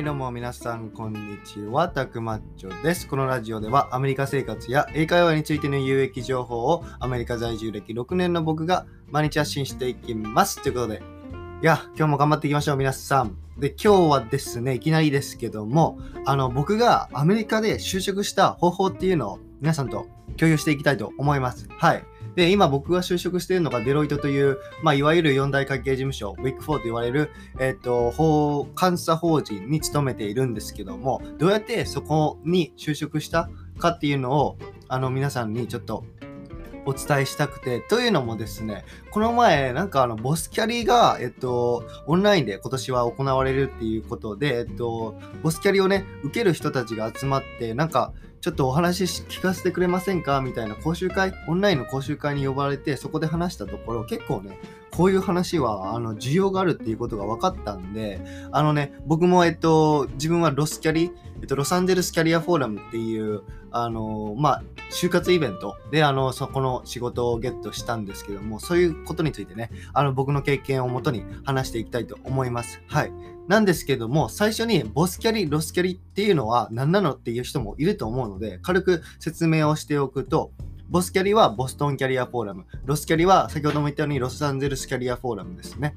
はいどうも皆さんこんにちは、たくまっちょです。このラジオではアメリカ生活や英会話についての有益情報をアメリカ在住歴6年の僕が毎日発信していきます。ということで、いや、今日も頑張っていきましょう、皆さん。で、今日はですね、いきなりですけども、あの、僕がアメリカで就職した方法っていうのを皆さんと共有していきたいと思います。はい。で、今僕が就職しているのがデロイトという、まあ、いわゆる四大会計事務所、ウィック4と言われる、えっ、と、法、監査法人に勤めているんですけども、どうやってそこに就職したかっていうのを、あの、皆さんにちょっとお伝えしたくて、というのもですね、この前、なんかあの、ボスキャリが、えっと、オンラインで今年は行われるっていうことで、えっと、ボスキャリをね、受ける人たちが集まって、なんか、ちょっとお話聞かせてくれませんか？みたいな講習会、オンラインの講習会に呼ばれて、そこで話したところ、結構ね、こういう話は、あの、需要があるっていうことが分かったんで、あのね、僕も、えっと、自分はロスキャリ、えっと、ロサンゼルスキャリアフォーラムっていう、あの、まあ、就活イベントで、あの、そこの仕事をゲットしたんですけども、そういうことについてね、あの、僕の経験をもとに話していきたいと思います。はい。なんですけども、最初にボスキャリ、ロスキャリっていうのは何なのっていう人もいると思うので、軽く説明をしておくと、ボスキャリはボストンキャリアフォーラム、ロスキャリは先ほども言ったようにロサンゼルスキャリアフォーラムですね。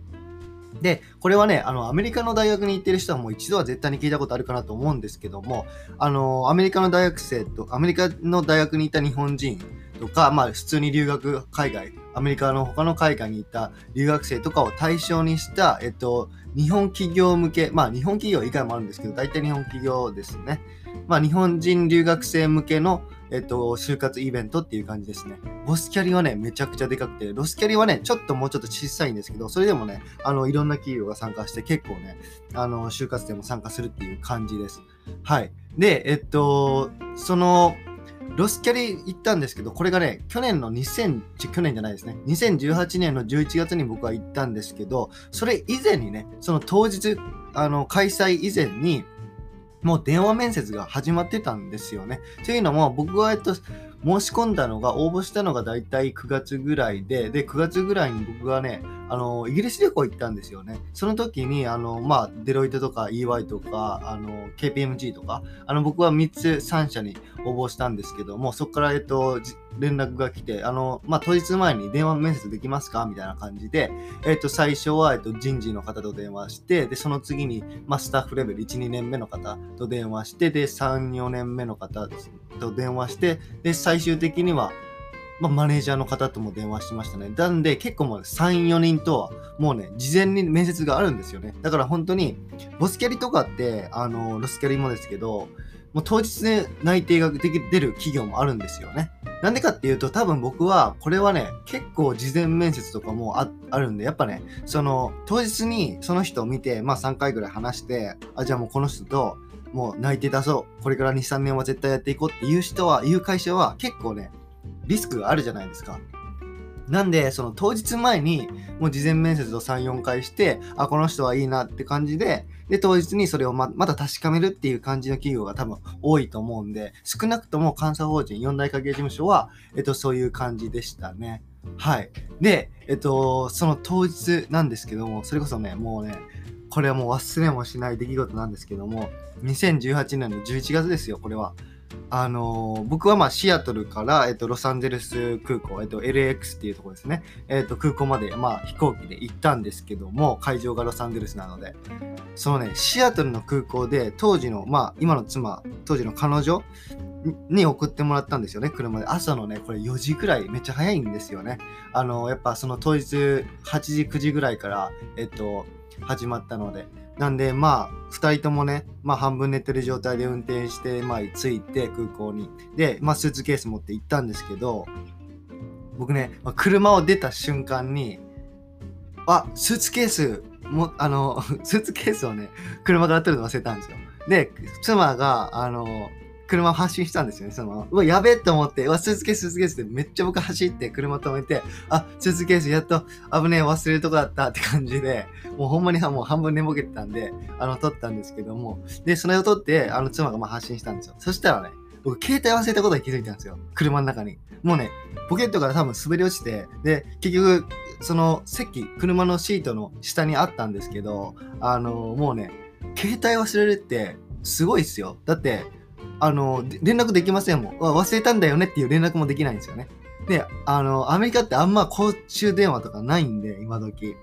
で、これはね、あの、アメリカの大学に行ってる人はもう一度は絶対に聞いたことあるかなと思うんですけども、あの、アメリカの大学生と、アメリカの大学にいた日本人とか、まあ、普通に留学、海外、アメリカの他の海外にいた留学生とかを対象にした、えっと、日本企業向け、まあ、日本企業以外もあるんですけど、大体日本企業ですね。まあ、日本人留学生向けの、えっと、就活イベントっていう感じですね。ボスキャリはね、めちゃくちゃでかくて、ロスキャリはね、ちょっともうちょっと小さいんですけど、それでもね、あの、いろんな企業が参加して、結構ね、あの、就活でも参加するっていう感じです。はい。で、えっと、その、ロスキャリ行ったんですけど、これがね、去年の2000、去年じゃないですね、2018年の11月に僕は行ったんですけど、それ以前にね、その当日、あの、開催以前に、もう電話面接が始まってたんですよね。というのも、僕は、えっと、申し込んだのが、応募したのが大体9月ぐらいで、で、9月ぐらいに僕がね、あの、イギリス旅行行ったんですよね。その時に、あの、まあ、デロイトとか EY とか、あの、KPMG とか、あの、僕は3つ3社に応募したんですけども、そこから、えっと、連絡が来て、あの、まあ、当日前に電話面接できますか？みたいな感じで、えっと、最初は、えっと、人事の方と電話して、で、その次に、まあ、スタッフレベル1、2年目の方と電話して、で、3、4年目の方と電話して、で、最終的には、まあ、マネージャーの方とも電話しましたね。なんで、結構もう3、4人とは、もうね、事前に面接があるんですよね。だから本当に、ボスキャリとかって、あの、ロスキャリもですけど、もう当日で内定ができ出る企業もあるんですよね。なんでかっていうと、多分僕は、これはね、結構事前面接とかもああるんで、やっぱね、その、当日にその人を見て、まあ3回ぐらい話して、あ、じゃあもうこの人と、もう内定出そう。これから2、3年は絶対やっていこうっていう人は、いう会社は結構ね、リスクがあるじゃないですか。なんで、その当日前に、もう事前面接を3、4回して、あ、この人はいいなって感じで、で、当日にそれをままた確かめるっていう感じの企業が多分多いと思うんで、少なくとも監査法人四大会計事務所は、えっと、そういう感じでしたね。はい。で、えっと、その当日なんですけども、それこそね、もうね、これはもう忘れもしない出来事なんですけども、2018年の11月ですよ、これは。あの僕はまあシアトルから、えっと、ロサンゼルス空港、えっと、LAX っていうところですね、えっと、空港まで、まあ、飛行機で行ったんですけども、会場がロサンゼルスなので、そのね、シアトルの空港で、当時の、まあ、今の妻、当時の彼女に送ってもらったんですよね、車で。朝のね、これ4時ぐらい、めっちゃ早いんですよね。あの、やっぱその当日8時、9時ぐらいから、えっと、始まったので。なんで、まあ、2人ともね、まあ、半分寝てる状態で運転して、まあ、着いて空港に。で、まあ、スーツケース持って行ったんですけど、僕ね、まあ、車を出た瞬間に、あ、スーツケース、も、あの、スーツケースをね、車から取るの忘れたんですよ。で、妻が、あの、車を発進したんですよね。その、うわ、やべえって思って、うわ、スーツケース、スーツケースってめっちゃ僕走って車止めて、あ、スーツケースやっと危ねえ、忘れるとこだったって感じで、もうほんまにもう半分寝ぼけてたんで、あの、取ったんですけども、で、それを取って、あの、妻がまあ発信したんですよ。そしたらね、僕、携帯忘れたことに気づいたんですよ。車の中に。もうね、ポケットから多分滑り落ちて、で、結局、その席、車のシートの下にあったんですけど、あの、もうね、携帯忘れるってすごいっすよ。だって、あの、連絡できませんもん。忘れたんだよねっていう連絡もできないんですよね。で、あの、アメリカってあんま公衆電話とかないんで、今時。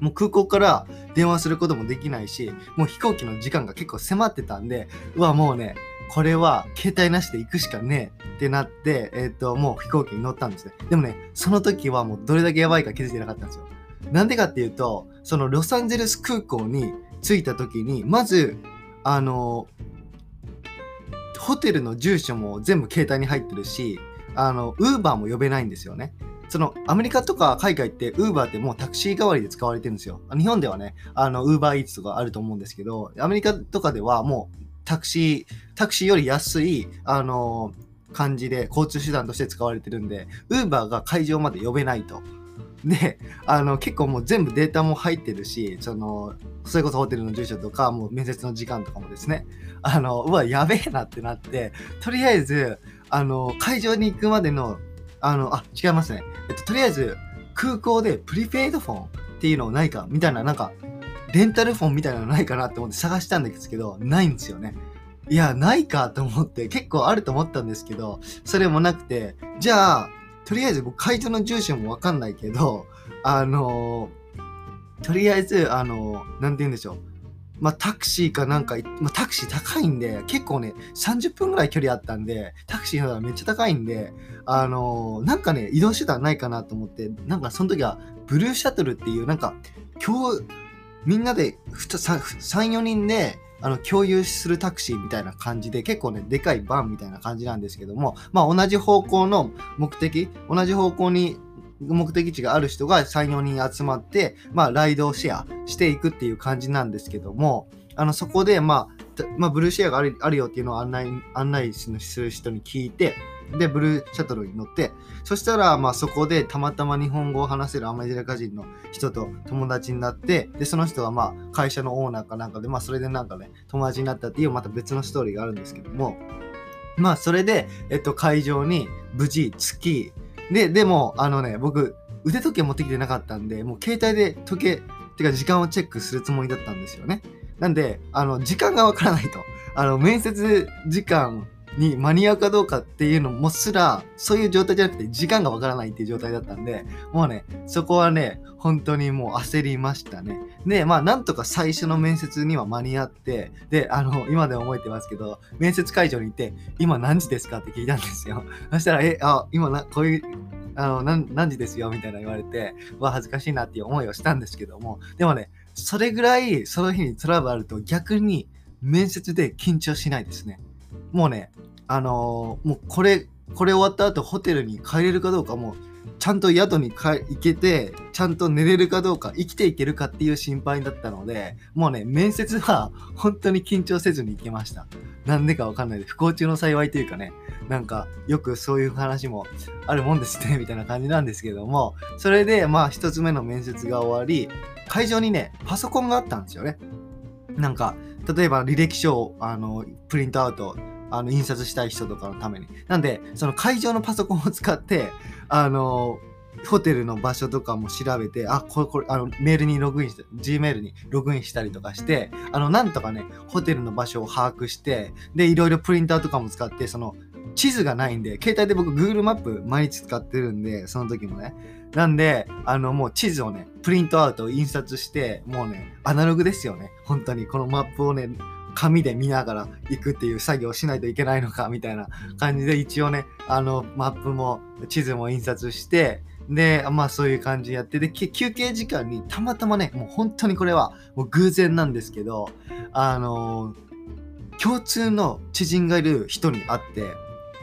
もう空港から電話することもできないし、もう飛行機の時間が結構迫ってたんで、うわ、もうね、これは携帯なしで行くしかねえってなって、えっ、ー、と、もう飛行機に乗ったんですね。でもね、その時はもうどれだけやばいか気づいてなかったんですよ。なんでかっていうと、そのロサンゼルス空港に着いた時に、まず、あの、ホテルの住所も全部携帯に入ってるし、あの、ウーバーも呼べないんですよね。そのアメリカとか海外ってウーバーってもうタクシー代わりで使われてるんですよ。日本ではね、あの、ウーバーイーツとかあると思うんですけど、アメリカとかではもうタクシー、タクシーより安い、あの感じで交通手段として使われてるんで、ウーバーが会場まで呼べないと。で、あの、結構もう全部データも入ってるし、その、それこそホテルの住所とか、もう面接の時間とかもですね、あの、うわ、やべえなってなって、とりあえず、あの、会場に行くまでの、あの、あ、違いますね。えっと、とりあえず、空港でプリペイドフォンっていうのないかみたいな、なんか、レンタルフォンみたいなのないかなって思って探したんですけど、ないんですよね。いや、ないかと思って、結構あると思ったんですけど、それもなくて、じゃあ、とりあえず僕会場の住所もわかんないけど、あのー、とりあえず、あのー、なんて言うんでしょう。まあ、タクシーかなんか、まあ、タクシー高いんで、結構ね、30分ぐらい距離あったんで、タクシーのめっちゃ高いんで、あのー、なんかね、移動手段ないかなと思って、なんかその時は、ブルーシャトルっていう、なんか、今日、みんなで3、4人で、あの、共有するタクシーみたいな感じで、結構ね、でかいバンみたいな感じなんですけども、まあ同じ方向の目的、同じ方向に目的地がある人が3、4人集まって、まあライドをシェアしていくっていう感じなんですけども、あの、そこで、まあ、まあ、ブルーシェアがあるよっていうのを案内、案内する人に聞いて、で、ブルーシャトルに乗って、そしたら、まあそこでたまたま日本語を話せるアメリカ人の人と友達になって、で、その人はまあ会社のオーナーかなんかで、まあそれでなんかね、友達になったっていうまた別のストーリーがあるんですけども、まあそれで、えっと、会場に無事着き、で、でも、あのね、僕、腕時計持ってきてなかったんで、もう携帯で時計、てか時間をチェックするつもりだったんですよね。なんで、あの、時間がわからないと。あの、面接時間に間に合うかどうかっていうのもすら、そういう状態じゃなくて時間がわからないっていう状態だったんで、もうね、そこはね、本当にもう焦りましたね。で、まあなんとか最初の面接には間に合って、で、あの、今でも覚えてますけど、面接会場にいて、今何時ですかって聞いたんですよ。そしたら、え、あ、今な、こういう、あの何何時ですよ？みたいな言われて、わ、恥ずかしいなっていう思いをしたんですけども、でもね、それぐらいその日にトラブルあると逆に面接で緊張しないですね。もうね、あのー、もうこれ、これ終わった後ホテルに帰れるかどうかもう、ちゃんと宿に行けて、ちゃんと寝れるかどうか、生きていけるかっていう心配だったので、もうね、面接は 本当に緊張せずに行けました。なんでかわかんないで、不幸中の幸いというかね、なんかよくそういう話もあるもんですね、みたいな感じなんですけども、それでまあ一つ目の面接が終わり、会場にね、パソコンがあったんですよね。なんか、例えば履歴書をあのプリントアウトあの印刷したい人とかのために。なんで、その会場のパソコンを使って、あの、ホテルの場所とかも調べて、あ、これ、これ、あの、メールにログインして、Gmail にログインしたりとかして、あの、なんとかね、ホテルの場所を把握して、で、いろいろプリンターとかも使って、その、地図がないんで、携帯で僕 Google マップ毎日使ってるんで、その時もね。なんで、あの、もう地図をね、プリントアウト、印刷して、もうね、アナログですよね。本当に、このマップをね、紙で見ながら行くっていう作業をしないといけないのかみたいな感じで一応ねあのマップも地図も印刷してでまあそういう感じやってで休憩時間にたまたまねもう本当にこれはもう偶然なんですけどあの共通の知人がいる人に会って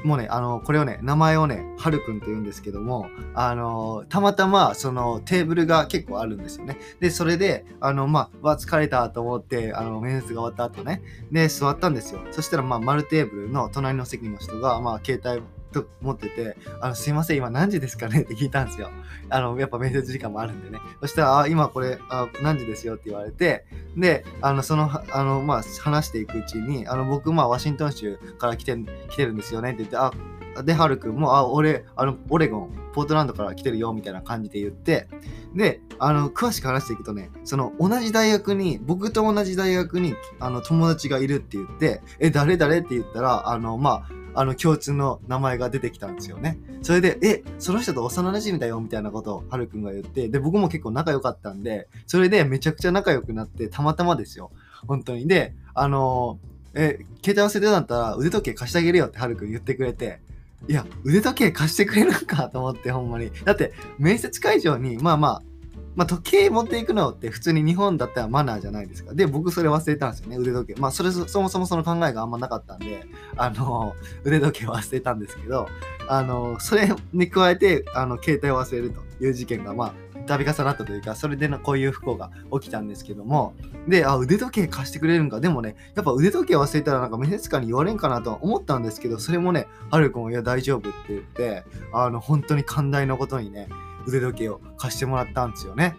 もうね、あの、これをね、名前をね、はるくんって言うんですけども、あの、たまたま、その、テーブルが結構あるんですよね。で、それで、あの、まあ、わ、疲れたと思って、あの、面接が終わった後ね、で、座ったんですよ。そしたら、まあ、丸テーブルの隣の席の人が、まあ、携帯と思ってて、あの、すいません、今何時ですかね？って聞いたんですよ。あの、やっぱ面接時間もあるんでね。そしたら、あ、今これ、あ、何時ですよ？って言われて、で、あの、その、あの、まあ、話していくうちに、あの、僕、まあ、ワシントン州から来て、来てるんですよね？って言って、あ、で、はるくんも、あ、俺、あの、オレゴン、ポートランドから来てるよ、みたいな感じで言って、で、あの、詳しく話していくとね、その同じ大学に、僕と同じ大学に、あの、友達がいるって言って、え、誰誰って言ったら、あの、まあ、あの、共通の名前が出てきたんですよね。それで、え、その人と幼馴染だよ、みたいなことを、はるくんが言って、で、僕も結構仲良かったんで、それでめちゃくちゃ仲良くなって、たまたまですよ。本当に。で、あのえ、携帯忘れてたんだったら腕時計貸してあげるよってはるくん言ってくれて、いや、腕時計貸してくれるんかと思って、ほんまに。だって、面接会場に、まあまあ、まあ、時計持っていくのって普通に日本だったらマナーじゃないですか。で、僕それ忘れたんですよね、腕時計。まあ、それそもそもその考えがあんまなかったんで、あの、腕時計忘れたんですけど、あの、それに加えて、あの、携帯を忘れるという事件が、まあ、度重なったというか、それでのこういう不幸が起きたんですけども、で、あ、腕時計貸してくれるんか。でもね、やっぱ腕時計忘れたらなんか面接官に言われんかなとは思ったんですけど、それもね、はるくん、いや、大丈夫って言って、あの、本当に寛大なことにね、腕時計を貸してもらったんですよね。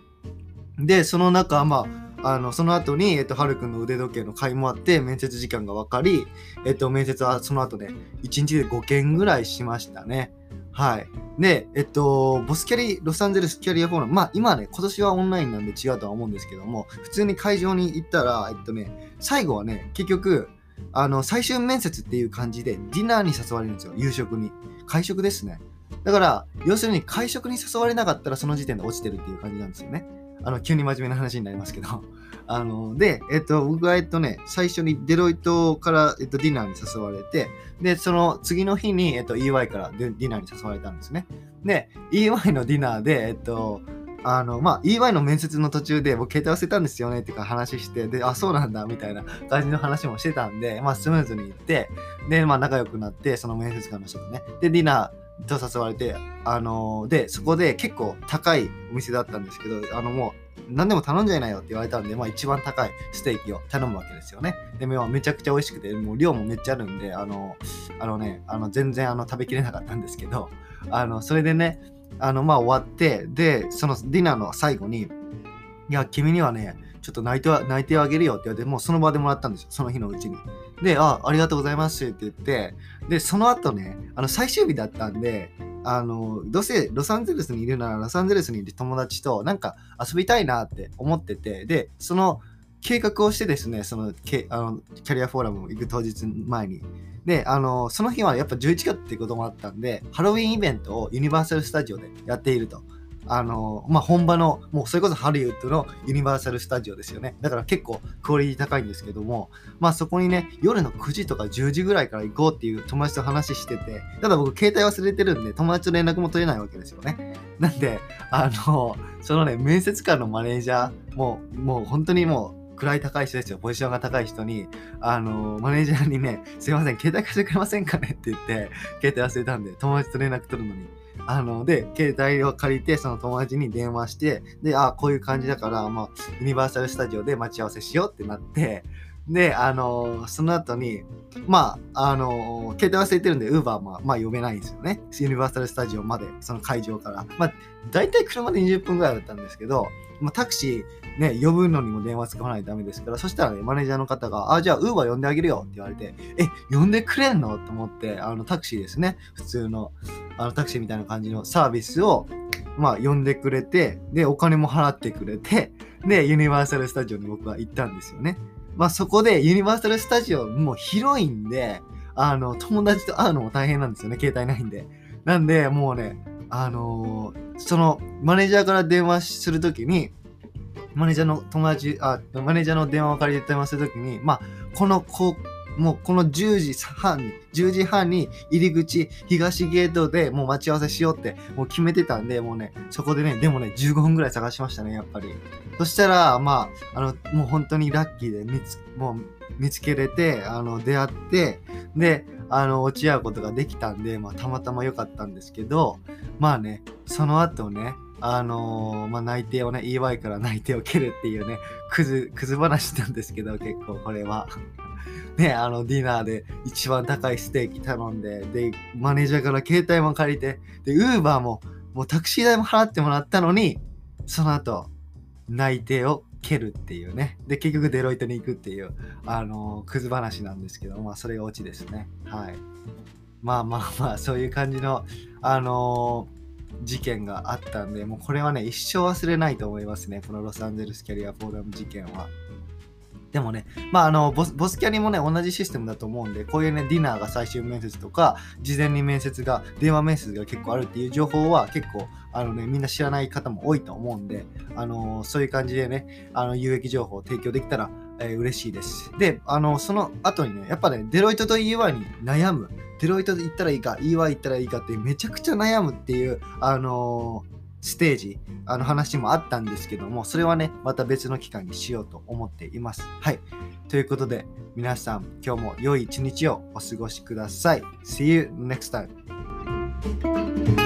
で、その中、まあ、あの、その後に、えっと、はるくんの腕時計の買いもあって、面接時間が分かり、えっと、面接はその後ね、1日で5件ぐらいしましたね。はい。で、えっと、ボスキャリ、ロサンゼルスキャリアフォーラム、まあ今ね、今年はオンラインなんで違うとは思うんですけども、普通に会場に行ったら、えっとね、最後はね、結局、あの、最終面接っていう感じで、ディナーに誘われるんですよ、夕食に。会食ですね。だから、要するに会食に誘われなかったらその時点で落ちてるっていう感じなんですよね。あの、急に真面目な話になりますけど。あの、で、えっと、僕が、えっとね、最初にデロイトから、えっと、ディナーに誘われて、で、その次の日に、えっと、EY からディナーに誘われたんですね。で、EY のディナーで、えっと、あの、まあ、EY の面接の途中で、僕、携帯忘れたんですよねってか話して、で、あ、そうなんだ、みたいな感じの話もしてたんで、まあ、スムーズに行って、で、まあ、仲良くなって、その面接官の人とね。で、ディナーと誘われて、あので、そこで結構高いお店だったんですけど、あの、もう、何でも頼んじゃいないよって言われたんで、まあ一番高いステーキを頼むわけですよね。で、もめちゃくちゃ美味しくて、もう量もめっちゃあるんで、あの、あのね、あの全然あの食べきれなかったんですけど、あの、それでね、あの、まあ終わって、で、そのディナーの最後に、いや、君にはね、ちょっと泣いて泣いてあげるよって言われて、もうその場でもらったんですよ、その日のうちに。で、あ、ありがとうございますって言って、で、その後ね、あの最終日だったんで、あの、どうせロサンゼルスにいるならロサンゼルスにいる友達となんか遊びたいなって思ってて、で、その計画をしてですね、そのキあのキャリアフォーラム行く当日前に。で、あの、その日はやっぱ11月っていうこともあったんで、ハロウィンイベントをユニバーサル・スタジオでやっていると。あの、まあ、本場の、もうそれこそハリウッドのユニバーサル・スタジオですよね。だから結構クオリティ高いんですけども、まあそこにね、夜の9時とか10時ぐらいから行こうっていう友達と話してて、ただ僕携帯忘れてるんで友達と連絡も取れないわけですよね。なんで、あの、そのね、面接官のマネージャー、もう、もう本当にもう、位高い人ですよ、ポジションが高い人に、あの、マネージャーにね、すいません、携帯貸してくれませんかねって言って、携帯忘れたんで、友達と連絡取るのに、あの、で、携帯を借りて、その友達に電話して、で、あ、こういう感じだから、まあ、ユニバーサル・スタジオで待ち合わせしようってなって、で、あのその後に、まあ、あの携帯忘れてるんで、ウーバーも、まあ、呼べないんですよね。ユニバーサル・スタジオまで、その会場から。まあ、大体車で20分ぐらいだったんですけど、まあ、タクシーね、呼ぶのにも電話使わないとダメですから、そしたらね、マネージャーの方が、あ、じゃあ、ウーバー呼んであげるよって言われて、え、呼んでくれんの？と思って、あの、タクシーですね。普通の、あの、タクシーみたいな感じのサービスを、まあ、呼んでくれて、で、お金も払ってくれて、で、ユニバーサル・スタジオに僕は行ったんですよね。まあそこでユニバーサル・スタジオも広いんで、あの、友達と会うのも大変なんですよね、携帯ないんで。なんで、もうね、あのー、その、マネージャーから電話するときに、マネージャーの友達、あ、マネージャーの電話を借りて電話するときに、まあ、この、こもうこの10時半に、10時半に入り口、東ゲートでもう待ち合わせしようってもう決めてたんで、もうね、そこでね、でもね、15分ぐらい探しましたね、やっぱり。そしたら、まあ、あの、もう本当にラッキーで見つ、もう見つけれて、あの、出会って、で、あの、落ち合うことができたんで、まあ、たまたま良かったんですけど、まあね、その後ね、あのー、まあ、内定をね、EY から内定を蹴るっていうね、クズ、クズ話なんですけど、結構これは。ね、あの、ディナーで一番高いステーキ頼んで、で、マネージャーから携帯も借りて、で、ウーバーも、もうタクシー代も払ってもらったのに、その後、内定を蹴るっていうね。で、結局デロイトに行くっていう、あのー、クズ話なんですけど、まあ、それがオチですね。はい。まあまあまあ、そういう感じの、あのー事件があったんで、もうこれはね、一生忘れないと思いますね。このロサンゼルスキャリアフォーラム事件は。でもね、まあ、あのボス、ボスキャリもね、同じシステムだと思うんで、こういうね、ディナーが最終面接とか、事前に面接が、電話面接が結構あるっていう情報は結構、あのね、みんな知らない方も多いと思うんで、あのそういう感じでね、あの、有益情報を提供できたら、えー、嬉しいです。で、あの、その後にね、やっぱね、デロイトと EY に悩む。デロイトで行ったらいいか、EY 行ったらいいかってめちゃくちゃ悩むっていう、あのーステージ、あの話もあったんですけども、それはね、また別の期間にしようと思っています。はい。ということで、皆さん、今日も良い一日をお過ごしください。See you next time.